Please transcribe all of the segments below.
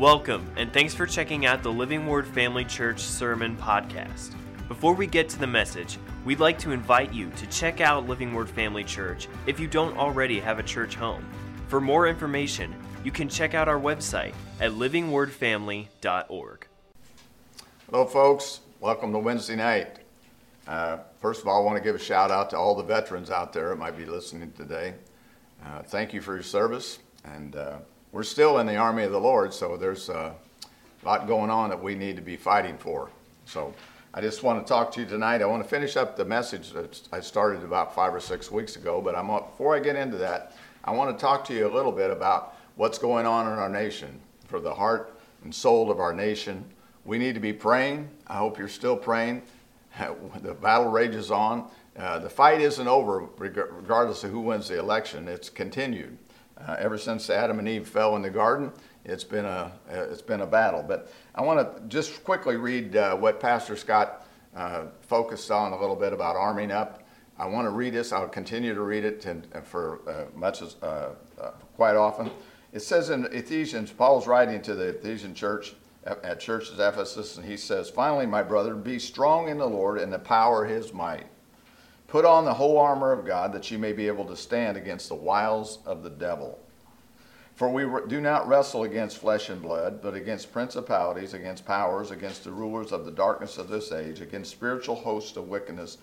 Welcome, and thanks for checking out the Living Word Family Church Sermon Podcast. Before we get to the message, we'd like to invite you to check out Living Word Family Church if you don't already have a church home. For more information, you can check out our website at livingwordfamily.org. Hello, folks. Welcome to Wednesday night. Uh, first of all, I want to give a shout out to all the veterans out there that might be listening today. Uh, thank you for your service, and uh, we're still in the army of the Lord, so there's a lot going on that we need to be fighting for. So I just want to talk to you tonight. I want to finish up the message that I started about five or six weeks ago, but I'm, before I get into that, I want to talk to you a little bit about what's going on in our nation, for the heart and soul of our nation. We need to be praying. I hope you're still praying. The battle rages on. Uh, the fight isn't over regardless of who wins the election. It's continued. Uh, ever since Adam and Eve fell in the garden, it's been a it's been a battle. But I want to just quickly read uh, what Pastor Scott uh, focused on a little bit about arming up. I want to read this. I'll continue to read it and, for uh, much as uh, uh, quite often. It says in Ephesians, Paul's writing to the Ephesian church at churches Ephesus, and he says, "Finally, my brother, be strong in the Lord and the power of His might." Put on the whole armor of God that you may be able to stand against the wiles of the devil. For we do not wrestle against flesh and blood, but against principalities, against powers, against the rulers of the darkness of this age, against spiritual hosts of wickedness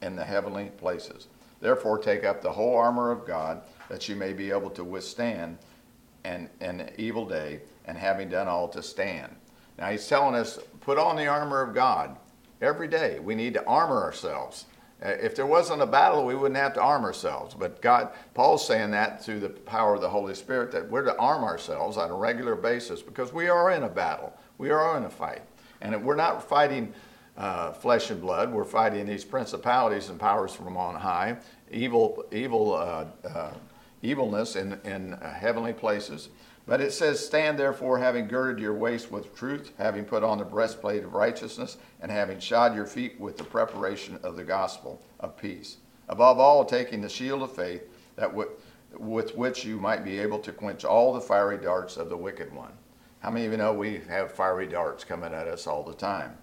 in the heavenly places. Therefore, take up the whole armor of God that you may be able to withstand an, an evil day, and having done all to stand. Now, he's telling us put on the armor of God every day. We need to armor ourselves. Uh, if there wasn't a battle, we wouldn't have to arm ourselves. But God, Paul's saying that through the power of the Holy Spirit, that we're to arm ourselves on a regular basis because we are in a battle. We are in a fight. And we're not fighting uh, flesh and blood. We're fighting these principalities and powers from on high, evil, evil, uh, uh, evilness in, in uh, heavenly places. But it says, Stand therefore, having girded your waist with truth, having put on the breastplate of righteousness, and having shod your feet with the preparation of the gospel of peace. Above all, taking the shield of faith, that with, which you might be able to quench all the fiery darts of the wicked one. How many of you know we have fiery darts coming at us all the time?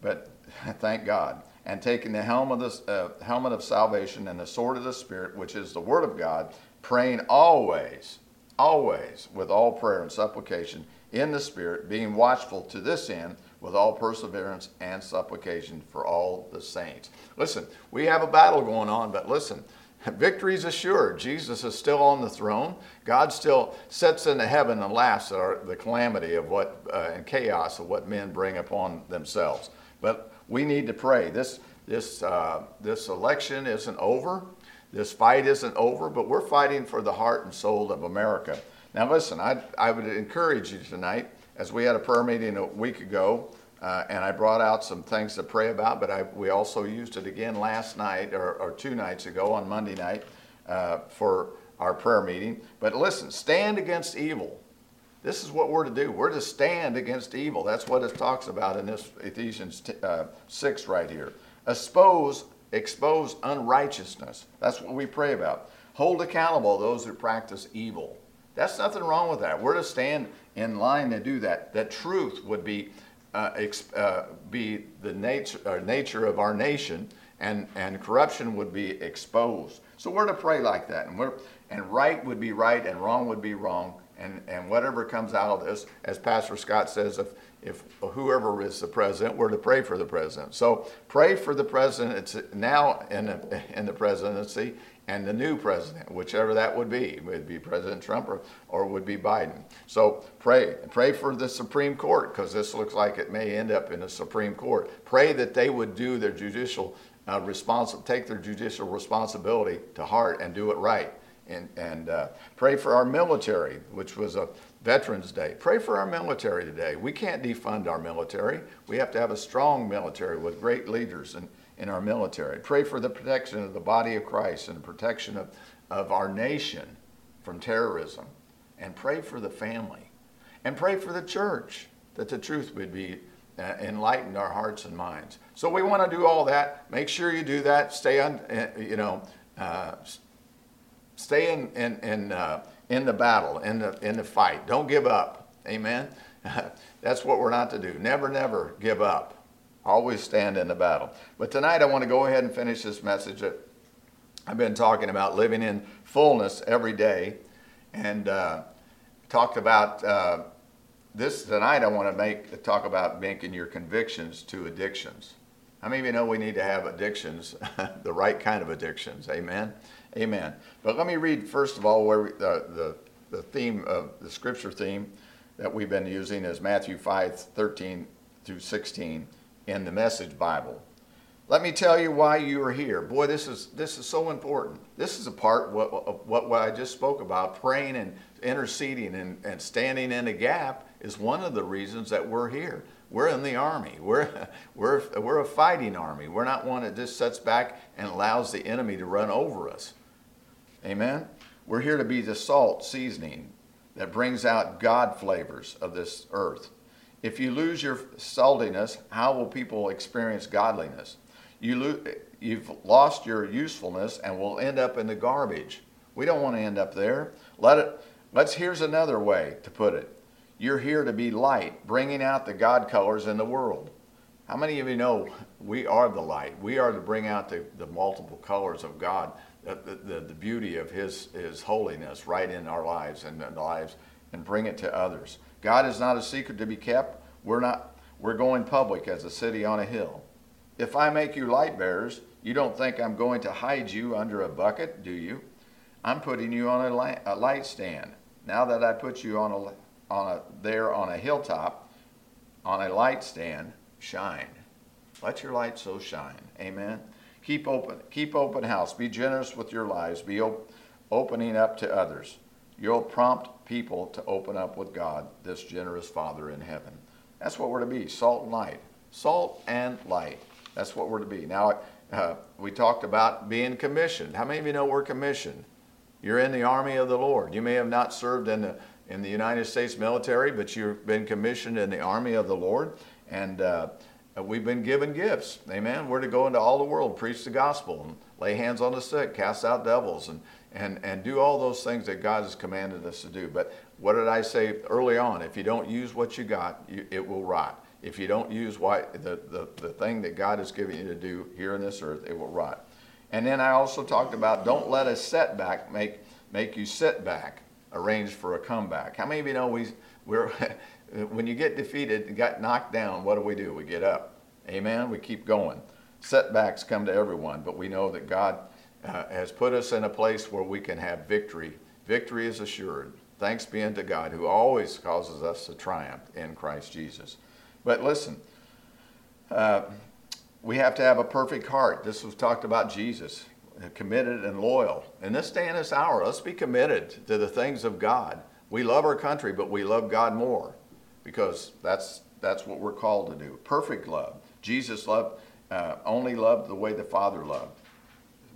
But thank God. And taking the helmet of, the, uh, helmet of salvation and the sword of the Spirit, which is the Word of God, praying always always with all prayer and supplication in the Spirit, being watchful to this end with all perseverance and supplication for all the saints. Listen, we have a battle going on, but listen, victory is assured. Jesus is still on the throne. God still sits in the heaven and laughs at our, the calamity of what uh, and chaos of what men bring upon themselves. But we need to pray. This this uh, this election isn't over. This fight isn't over, but we're fighting for the heart and soul of America. Now, listen, I, I would encourage you tonight, as we had a prayer meeting a week ago, uh, and I brought out some things to pray about, but I, we also used it again last night or, or two nights ago on Monday night uh, for our prayer meeting. But listen, stand against evil. This is what we're to do. We're to stand against evil. That's what it talks about in this Ephesians t- uh, 6 right here. Expose expose unrighteousness. That's what we pray about. Hold accountable those who practice evil. That's nothing wrong with that. We're to stand in line to do that. That truth would be uh, ex- uh, be the nature, uh, nature of our nation, and, and corruption would be exposed. So we're to pray like that, and we're and right would be right, and wrong would be wrong, and and whatever comes out of this, as Pastor Scott says, if if whoever is the president, we're to pray for the president. So pray for the president now in the, in the presidency and the new president, whichever that would be. It would be President Trump or, or would be Biden. So pray. Pray for the Supreme Court because this looks like it may end up in the Supreme Court. Pray that they would do their judicial uh, take their judicial responsibility to heart and do it right. And, and uh, pray for our military, which was a Veterans Day. Pray for our military today. We can't defund our military. We have to have a strong military with great leaders in, in our military. Pray for the protection of the body of Christ and the protection of, of our nation from terrorism. And pray for the family. And pray for the church that the truth would be uh, enlightened our hearts and minds. So we want to do all that. Make sure you do that. Stay on, uh, you know, uh, stay in, in, in uh, in the battle, in the, in the fight. Don't give up. Amen? That's what we're not to do. Never, never give up. Always stand in the battle. But tonight I want to go ahead and finish this message that I've been talking about living in fullness every day and uh, talked about uh, this tonight. I want to make talk about making your convictions to addictions. Many of you know we need to have addictions, the right kind of addictions? Amen. Amen. But let me read first of all where we, uh, the the theme of the scripture theme that we've been using is Matthew 5 13 through 16 in the Message Bible. Let me tell you why you are here. Boy, this is this is so important. This is a part what what, what I just spoke about, praying and interceding and, and standing in a gap is one of the reasons that we're here. We're in the army. We're we're we're a fighting army. We're not one that just sits back and allows the enemy to run over us. Amen. We're here to be the salt seasoning that brings out God flavors of this earth. If you lose your saltiness, how will people experience godliness? You lo- you've lost your usefulness and will end up in the garbage. We don't want to end up there. Let it. Let's. Here's another way to put it. You're here to be light, bringing out the God colors in the world. How many of you know we are the light? We are to bring out the, the multiple colors of God Uh, the, the, the beauty of his, his holiness right in our lives and the lives and bring it to others. God is not a secret to be kept. We're not we're going public as a city on a hill. If I make you light bearers, you don't think I'm going to hide you under a bucket, do you? I'm putting you on a light, a light stand. Now that I put you on a on a there on a hilltop, on a light stand, shine. Let your light so shine. Amen. Keep open, keep open house. Be generous with your lives. Be op- opening up to others. You'll prompt people to open up with God, this generous Father in heaven. That's what we're to be salt and light. Salt and light. That's what we're to be. Now, uh, we talked about being commissioned. How many of you know we're commissioned? You're in the army of the Lord. You may have not served in the, in the United States military, but you've been commissioned in the army of the Lord. And uh, we've been given gifts. Amen. We're to go into all the world, preach the gospel, and lay hands on the sick, cast out devils, and, and, and do all those things that God has commanded us to do. But what did I say early on? If you don't use what you got, you, it will rot. If you don't use what, the, the, the thing that God has given you to do here on this earth, it will rot. And then I also talked about don't let a setback make, make you sit back, arrange for a comeback. How many of you know we, we're, when you get defeated got knocked down, what do we do? We get up. Amen. We keep going. Setbacks come to everyone, but we know that God uh, has put us in a place where we can have victory. Victory is assured. Thanks be unto God who always causes us to triumph in Christ Jesus. But listen, uh, we have to have a perfect heart. This was talked about Jesus, committed and loyal. In this day and this hour, let's be committed to the things of God. We love our country, but we love God more because that's that's what we're called to do. Perfect love. Jesus loved uh, only loved the way the Father loved.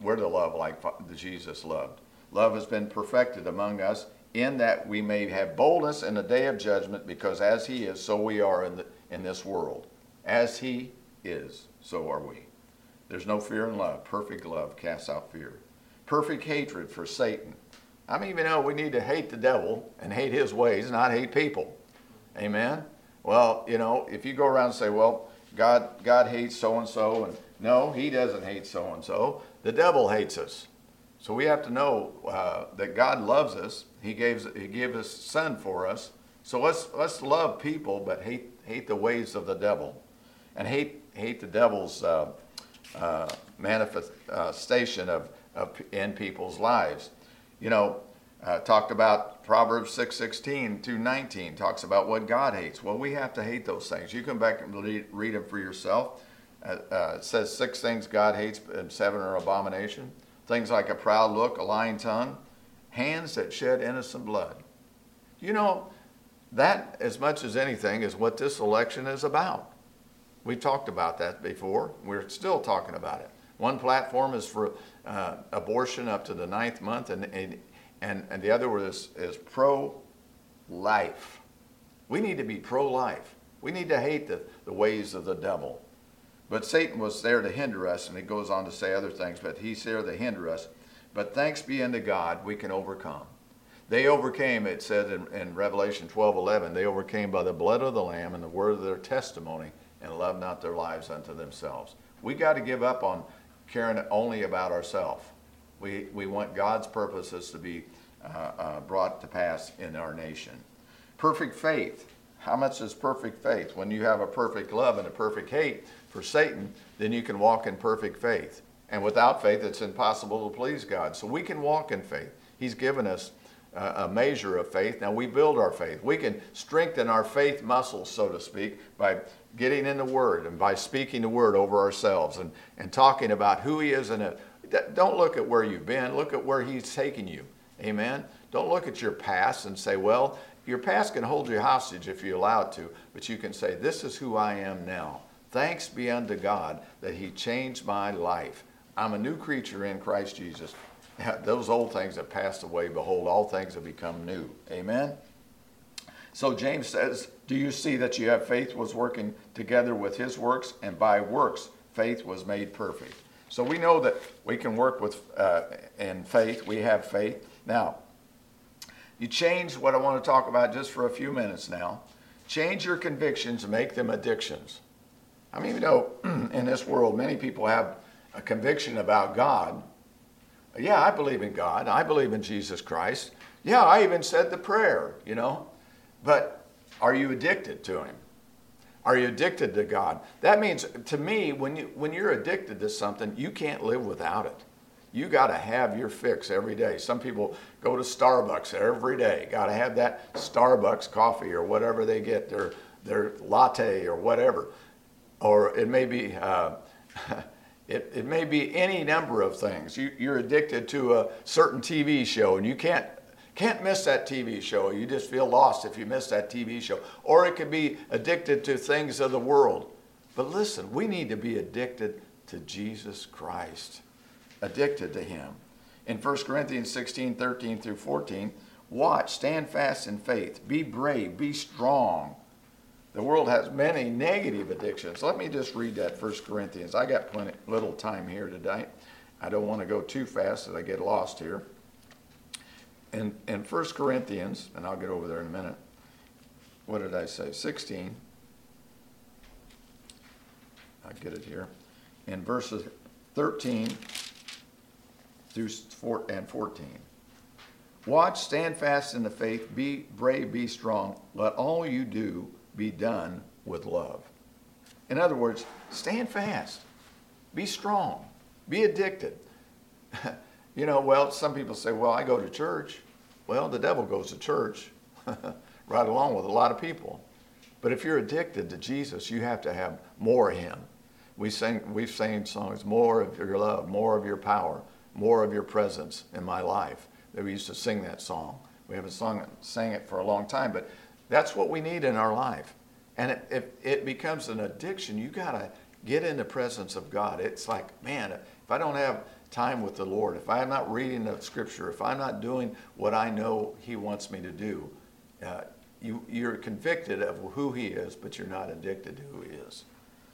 We're to love like Jesus loved. Love has been perfected among us in that we may have boldness in the day of judgment, because as He is, so we are in, the, in this world. As He is, so are we. There's no fear in love. Perfect love casts out fear. Perfect hatred for Satan. I mean, you know, we need to hate the devil and hate his ways, not hate people. Amen? Well, you know, if you go around and say, well, God, God hates so and so, and no, He doesn't hate so and so. The devil hates us. So we have to know uh, that God loves us. He gave He gave His Son for us. So let's let's love people, but hate hate the ways of the devil, and hate hate the devil's uh, uh, manifestation of, of in people's lives. You know, uh, talked about Proverbs 6:16 to 19 talks about what God hates. Well, we have to hate those things. You come back and read, read them for yourself. Uh, uh, it says six things God hates and seven are abomination. Things like a proud look, a lying tongue, hands that shed innocent blood. You know, that as much as anything is what this election is about. We talked about that before. We're still talking about it. One platform is for uh, abortion up to the ninth month, and, and and, and the other word is, is pro life. We need to be pro life. We need to hate the, the ways of the devil. But Satan was there to hinder us, and he goes on to say other things, but he's there to hinder us. But thanks be unto God, we can overcome. They overcame, it said in, in Revelation 12 11, they overcame by the blood of the Lamb and the word of their testimony and loved not their lives unto themselves. We got to give up on caring only about ourselves. We, we want God's purposes to be uh, uh, brought to pass in our nation. Perfect faith. How much is perfect faith? When you have a perfect love and a perfect hate for Satan, then you can walk in perfect faith. And without faith, it's impossible to please God. So we can walk in faith. He's given us a measure of faith. Now we build our faith. We can strengthen our faith muscles, so to speak, by getting in the Word and by speaking the Word over ourselves and, and talking about who He is. in And don't look at where you've been, look at where He's taken you. Amen. Don't look at your past and say, well, your past can hold you hostage if you allow it to, but you can say, this is who I am now. Thanks be unto God that He changed my life. I'm a new creature in Christ Jesus. Those old things have passed away. Behold, all things have become new. Amen. So James says, Do you see that you have faith was working together with his works, and by works faith was made perfect? So we know that we can work with uh, in faith. We have faith. Now, you change what I want to talk about just for a few minutes now. Change your convictions, make them addictions. I mean, you know, in this world, many people have a conviction about God. Yeah, I believe in God. I believe in Jesus Christ. Yeah, I even said the prayer, you know. But are you addicted to Him? Are you addicted to God? That means, to me, when, you, when you're addicted to something, you can't live without it. You got to have your fix every day. Some people go to Starbucks every day. Got to have that Starbucks coffee or whatever they get, their, their latte or whatever. Or it may be, uh, it, it may be any number of things. You, you're addicted to a certain TV show and you can't can't miss that TV show. You just feel lost if you miss that TV show. Or it could be addicted to things of the world. But listen, we need to be addicted to Jesus Christ, addicted to Him. In 1 Corinthians 16 13 through 14, watch, stand fast in faith, be brave, be strong. The world has many negative addictions. Let me just read that 1 Corinthians. I got plenty little time here today. I don't want to go too fast that I get lost here in, in 1 Corinthians, and I'll get over there in a minute, what did I say? 16. I get it here. In verses 13 through 4 and 14. Watch, stand fast in the faith, be brave, be strong. Let all you do be done with love. In other words, stand fast, be strong, be addicted. You know, well, some people say, well, I go to church. Well, the devil goes to church right along with a lot of people. But if you're addicted to Jesus, you have to have more of Him. We sing, we've sang songs, more of your love, more of your power, more of your presence in my life. That We used to sing that song. We haven't sung, sang it for a long time, but that's what we need in our life. And if it, it, it becomes an addiction, you got to get in the presence of God. It's like, man, if I don't have time with the Lord, if I'm not reading the scripture, if I'm not doing what I know He wants me to do, uh, you, you're convicted of who He is, but you're not addicted to who He is.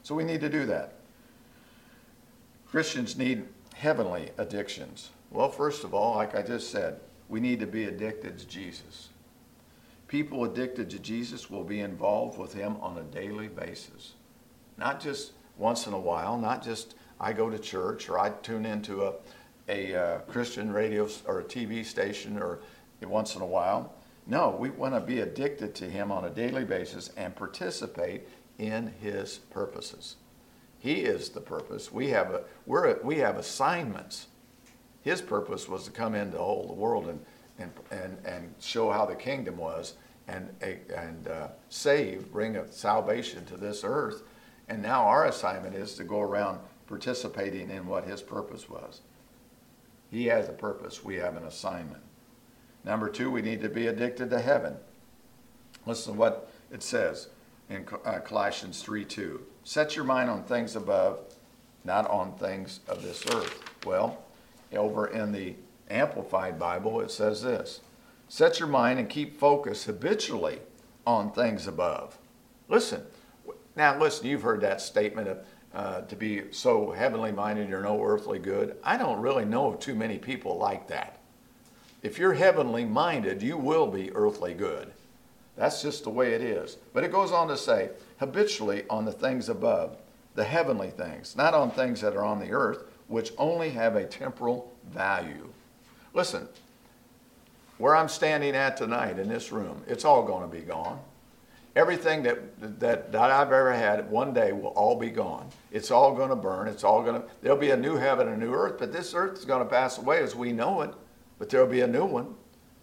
So we need to do that. Christians need heavenly addictions. Well, first of all, like I just said, we need to be addicted to Jesus. People addicted to Jesus will be involved with Him on a daily basis, not just once in a while, not just I go to church or I tune into a, a uh, Christian radio or a TV station or once in a while. No, we want to be addicted to Him on a daily basis and participate in His purposes. He is the purpose. We have a, we're a, we have assignments. His purpose was to come into whole the world and, and, and, and show how the kingdom was and, and uh, save, bring a salvation to this earth. And now our assignment is to go around participating in what his purpose was. He has a purpose, we have an assignment. Number two, we need to be addicted to heaven. Listen to what it says in uh, Colossians 3 2. Set your mind on things above, not on things of this earth. Well, over in the Amplified Bible, it says this Set your mind and keep focus habitually on things above. Listen, now listen, you've heard that statement of uh, to be so heavenly minded you're no earthly good. I don't really know of too many people like that. If you're heavenly minded, you will be earthly good. That's just the way it is. But it goes on to say, habitually on the things above, the heavenly things, not on things that are on the earth, which only have a temporal value. Listen, where I'm standing at tonight in this room, it's all going to be gone. Everything that, that, that I've ever had one day will all be gone. It's all going to burn. It's all going to, there'll be a new heaven and a new earth, but this earth is going to pass away as we know it, but there'll be a new one.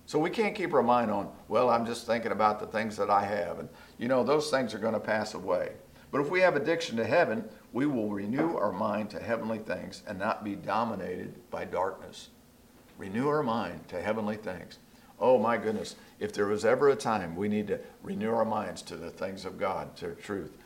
So we can't keep our mind on, well, I'm just thinking about the things that I have. And, you know, those things are going to pass away. But if we have addiction to heaven, we will renew our mind to heavenly things and not be dominated by darkness. Renew our mind to heavenly things. Oh my goodness, if there was ever a time we need to renew our minds to the things of God, to truth.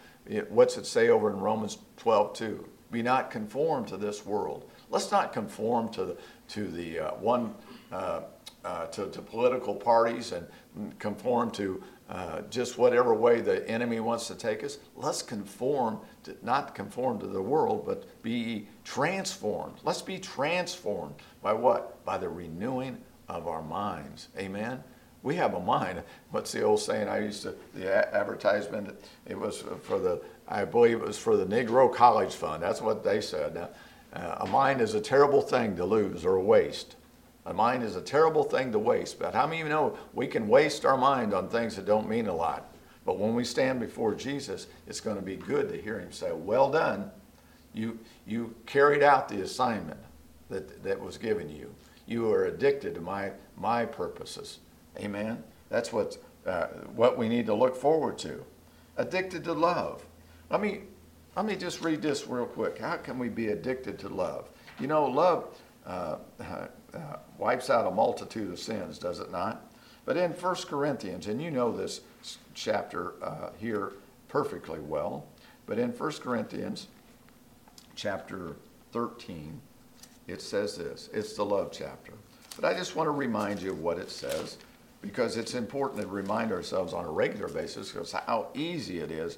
What's it say over in Romans 12, 2? Be not conformed to this world. Let's not conform to to the uh, one, uh, uh, to, to political parties and conform to uh, just whatever way the enemy wants to take us. Let's conform, to, not conform to the world, but be transformed. Let's be transformed by what? By the renewing of our minds. Amen. We have a mind. What's the old saying? I used to the advertisement. It was for the. I believe it was for the Negro College Fund. That's what they said. Now, uh, a mind is a terrible thing to lose or waste. A mind is a terrible thing to waste. But how many of you know we can waste our mind on things that don't mean a lot? But when we stand before Jesus, it's going to be good to hear Him say, "Well done. You you carried out the assignment that that was given you." You are addicted to my, my purposes. Amen? That's what, uh, what we need to look forward to. Addicted to love. Let me, let me just read this real quick. How can we be addicted to love? You know, love uh, uh, wipes out a multitude of sins, does it not? But in 1 Corinthians, and you know this chapter uh, here perfectly well, but in 1 Corinthians chapter 13, it says this it's the love chapter. But I just want to remind you of what it says because it's important to remind ourselves on a regular basis because how easy it is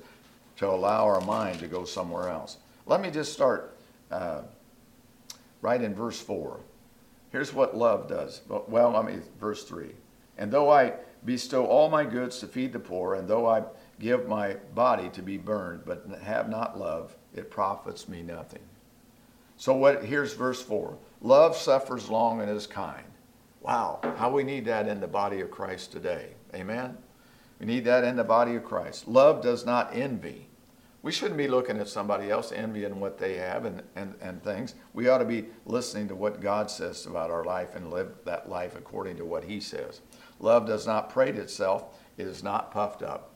to allow our mind to go somewhere else. Let me just start uh, right in verse 4. Here's what love does. Well, I mean, verse 3. And though I bestow all my goods to feed the poor, and though I give my body to be burned, but have not love, it profits me nothing. So what here's verse 4. Love suffers long and is kind. Wow, how we need that in the body of Christ today. Amen. We need that in the body of Christ. Love does not envy. We shouldn't be looking at somebody else envying what they have and, and, and things. We ought to be listening to what God says about our life and live that life according to what He says. Love does not parade itself, it is not puffed up.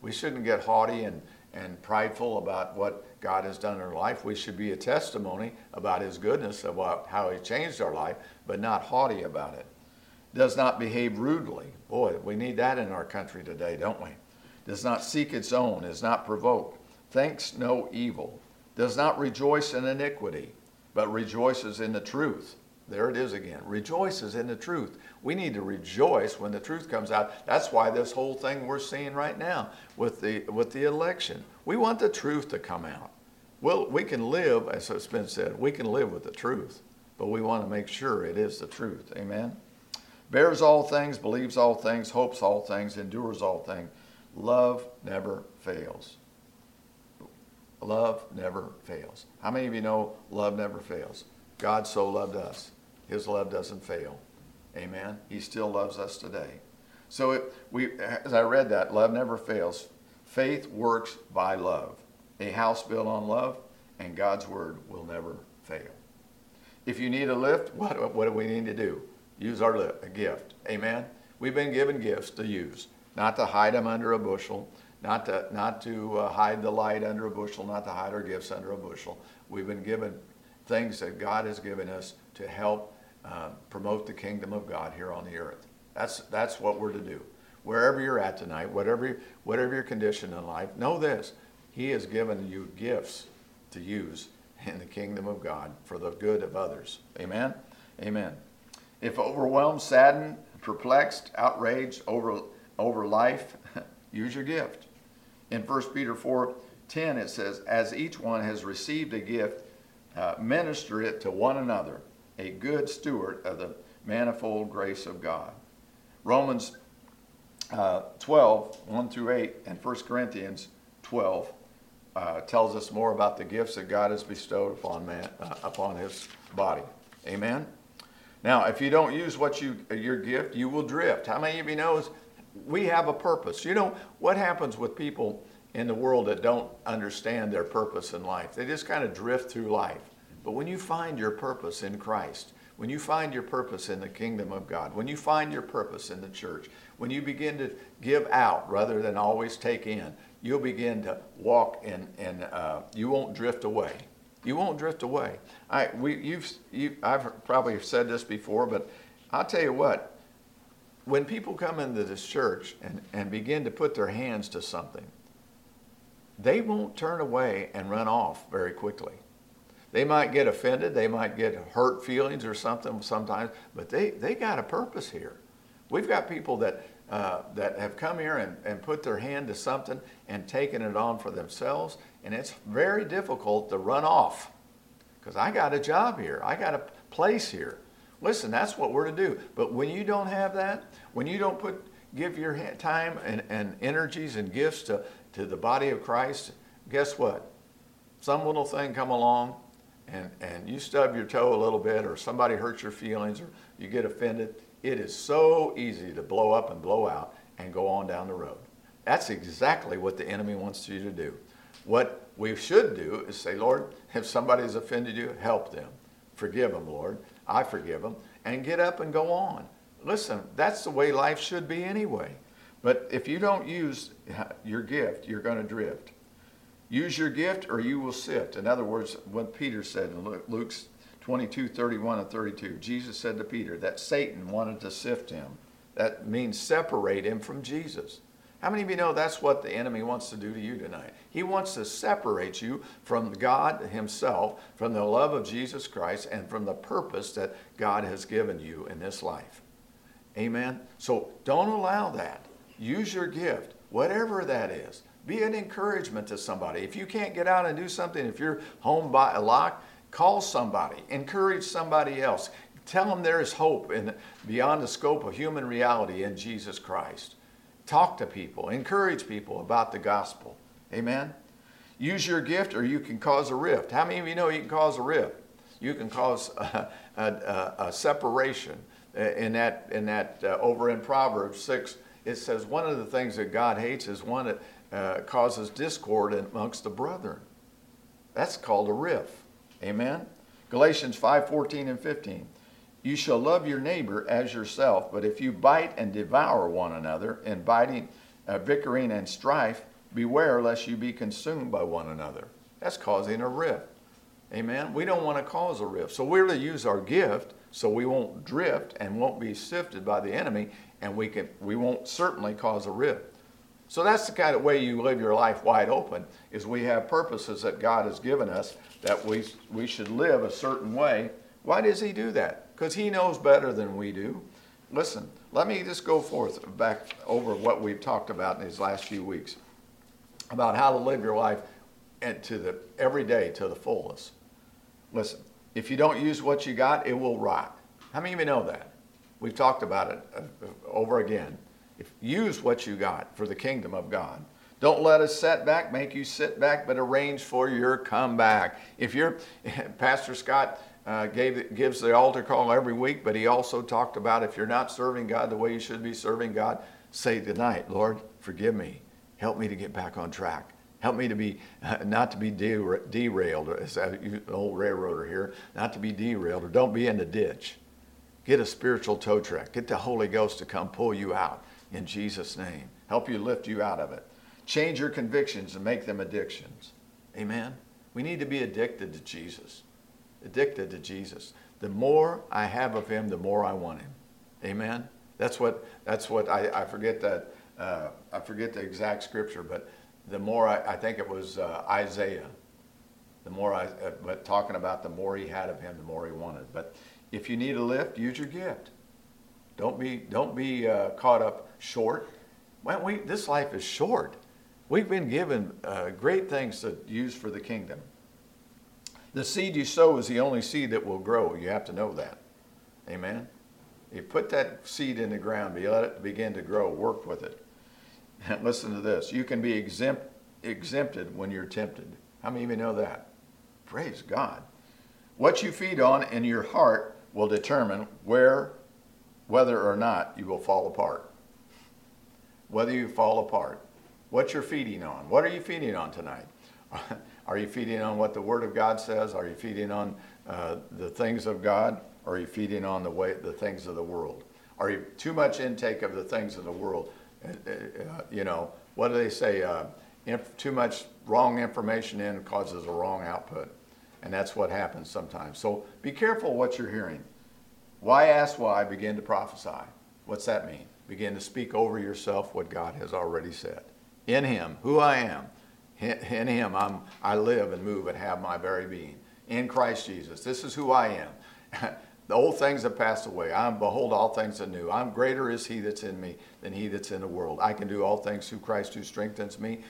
We shouldn't get haughty and, and prideful about what God has done in our life. We should be a testimony about His goodness, about how He changed our life, but not haughty about it. Does not behave rudely. Boy, we need that in our country today, don't we? Does not seek its own, is not provoked, thinks no evil, does not rejoice in iniquity, but rejoices in the truth. There it is again. Rejoices in the truth. We need to rejoice when the truth comes out. That's why this whole thing we're seeing right now with the with the election. We want the truth to come out. Well, we can live, as it's been said, we can live with the truth, but we want to make sure it is the truth. Amen? Bears all things, believes all things, hopes all things, endures all things. Love never fails. Love never fails. How many of you know love never fails? God so loved us. His love doesn't fail. Amen. He still loves us today. So it, we, as I read that, love never fails. Faith works by love a house built on love, and God's word will never fail. If you need a lift, what, what do we need to do? Use our lift, gift. Amen? We've been given gifts to use, not to hide them under a bushel, not to, not to uh, hide the light under a bushel, not to hide our gifts under a bushel. We've been given things that God has given us to help uh, promote the kingdom of God here on the earth. That's, that's what we're to do. Wherever you're at tonight, whatever, whatever your condition in life, know this he has given you gifts to use in the kingdom of God for the good of others. Amen? Amen. If overwhelmed, saddened, perplexed, outraged over, over life, use your gift. In 1 Peter 4 10, it says, As each one has received a gift, uh, minister it to one another, a good steward of the manifold grace of God. Romans uh, 12, 1 through 8, and 1 Corinthians 12 uh, tells us more about the gifts that God has bestowed upon man, uh, upon his body. Amen? Now, if you don't use what you your gift, you will drift. How many of you know we have a purpose? You know what happens with people in the world that don't understand their purpose in life? They just kind of drift through life. But when you find your purpose in Christ, when you find your purpose in the kingdom of God, when you find your purpose in the church, when you begin to give out rather than always take in, you'll begin to walk and, and uh, you won't drift away. You won't drift away. I, we, you've, you, I've probably said this before, but I'll tell you what, when people come into this church and, and begin to put their hands to something, they won't turn away and run off very quickly. They might get offended, they might get hurt feelings or something sometimes, but they, they got a purpose here. We've got people that, uh, that have come here and, and put their hand to something and taken it on for themselves, and it's very difficult to run off because I got a job here, I got a place here. Listen, that's what we're to do. But when you don't have that, when you don't put give your time and, and energies and gifts to, to the body of Christ, guess what? Some little thing come along and, and you stub your toe a little bit or somebody hurts your feelings or you get offended, it is so easy to blow up and blow out and go on down the road. That's exactly what the enemy wants you to do. What we should do is say, Lord, if somebody has offended you, help them. Forgive them, Lord. I forgive them. And get up and go on. Listen, that's the way life should be anyway. But if you don't use your gift, you're going to drift. Use your gift or you will sift. In other words, what Peter said in Luke's 22, 31 and 32. Jesus said to Peter that Satan wanted to sift him. That means separate him from Jesus. How many of you know that's what the enemy wants to do to you tonight? He wants to separate you from God Himself, from the love of Jesus Christ, and from the purpose that God has given you in this life. Amen? So don't allow that. Use your gift, whatever that is. Be an encouragement to somebody. If you can't get out and do something, if you're home by locked, Call somebody, encourage somebody else. Tell them there is hope in, beyond the scope of human reality in Jesus Christ. Talk to people, encourage people about the gospel. Amen? Use your gift or you can cause a rift. How many of you know you can cause a rift? You can cause a, a, a separation. In that, in that uh, over in Proverbs 6, it says one of the things that God hates is one that uh, causes discord amongst the brethren. That's called a rift. Amen? Galatians 5 14 and 15. You shall love your neighbor as yourself, but if you bite and devour one another, in biting, uh, bickering, and strife, beware lest you be consumed by one another. That's causing a rift. Amen? We don't want to cause a rift. So we're to use our gift so we won't drift and won't be sifted by the enemy, and we, can, we won't certainly cause a rift. So that's the kind of way you live your life wide open, is we have purposes that God has given us that we, we should live a certain way. Why does he do that? Because he knows better than we do. Listen, let me just go forth back over what we've talked about in these last few weeks about how to live your life and to the every day to the fullest. Listen, if you don't use what you got, it will rot. How many of you know that? We've talked about it uh, over again. If use what you got for the kingdom of God. Don't let a setback make you sit back, but arrange for your comeback. If you're, Pastor Scott uh, gave, gives the altar call every week, but he also talked about if you're not serving God the way you should be serving God, say tonight, Lord, forgive me. Help me to get back on track. Help me to be, uh, not to be de- derailed, as an old railroader here, not to be derailed, or don't be in the ditch. Get a spiritual tow truck. Get the Holy Ghost to come pull you out in Jesus' name. Help you lift you out of it. Change your convictions and make them addictions. Amen. We need to be addicted to Jesus. Addicted to Jesus. The more I have of him, the more I want him. Amen. That's what that's what I, I forget that uh, I forget the exact scripture, but the more I, I think it was uh, Isaiah. The more I, uh, but talking about the more he had of him, the more he wanted. But if you need a lift, use your gift. Don't be don't be uh, caught up short. Well, we this life is short. We've been given uh, great things to use for the kingdom. The seed you sow is the only seed that will grow. You have to know that. Amen. You put that seed in the ground, you let it begin to grow, work with it. And listen to this you can be exempt, exempted when you're tempted. How many of you know that? Praise God. What you feed on in your heart will determine where, whether or not you will fall apart. Whether you fall apart. What you're feeding on. What are you feeding on tonight? Are you feeding on what the Word of God says? Are you feeding on uh, the things of God? Or are you feeding on the way the things of the world? Are you too much intake of the things of the world? Uh, uh, you know, what do they say? Uh, inf- too much wrong information in causes a wrong output. And that's what happens sometimes. So be careful what you're hearing. Why ask why? Begin to prophesy. What's that mean? Begin to speak over yourself what God has already said. In Him, who I am, in Him I'm, I live and move and have my very being. In Christ Jesus. This is who I am. the old things have passed away. I'm behold all things are new. I'm greater is He that's in me than He that's in the world. I can do all things through Christ who strengthens me.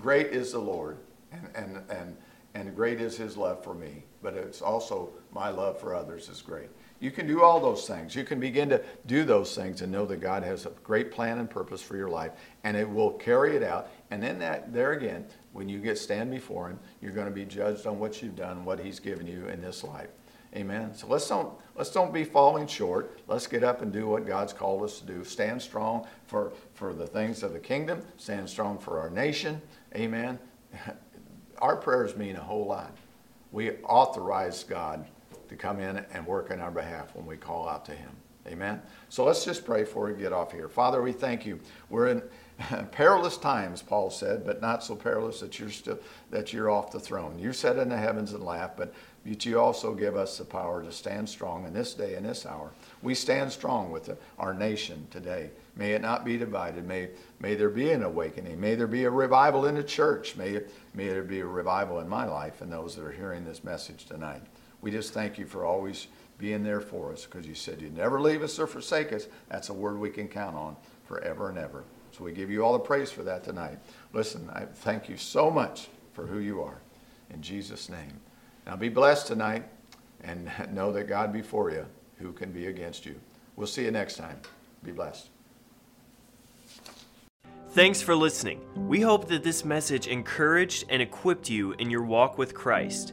Great is the Lord, and and and and great is His love for me. But it's also my love for others is great. You can do all those things. You can begin to do those things and know that God has a great plan and purpose for your life, and it will carry it out. And then that there again, when you get stand before Him, you're going to be judged on what you've done, what He's given you in this life. Amen. So let's don't let's don't be falling short. Let's get up and do what God's called us to do. Stand strong for for the things of the kingdom. Stand strong for our nation. Amen. Our prayers mean a whole lot. We authorize God to come in and work on our behalf when we call out to Him. Amen. So let's just pray before we get off here. Father, we thank you. We're in perilous times, Paul said, but not so perilous that you're still that you're off the throne. You sit in the heavens and laugh, but you also give us the power to stand strong in this day and this hour. We stand strong with the, our nation today. May it not be divided. May, may there be an awakening. May there be a revival in the church. May, may there be a revival in my life and those that are hearing this message tonight. We just thank you for always being there for us because you said you'd never leave us or forsake us. That's a word we can count on forever and ever. So we give you all the praise for that tonight. Listen, I thank you so much for who you are. In Jesus' name. Now be blessed tonight and know that God be for you. Who can be against you? We'll see you next time. Be blessed. Thanks for listening. We hope that this message encouraged and equipped you in your walk with Christ.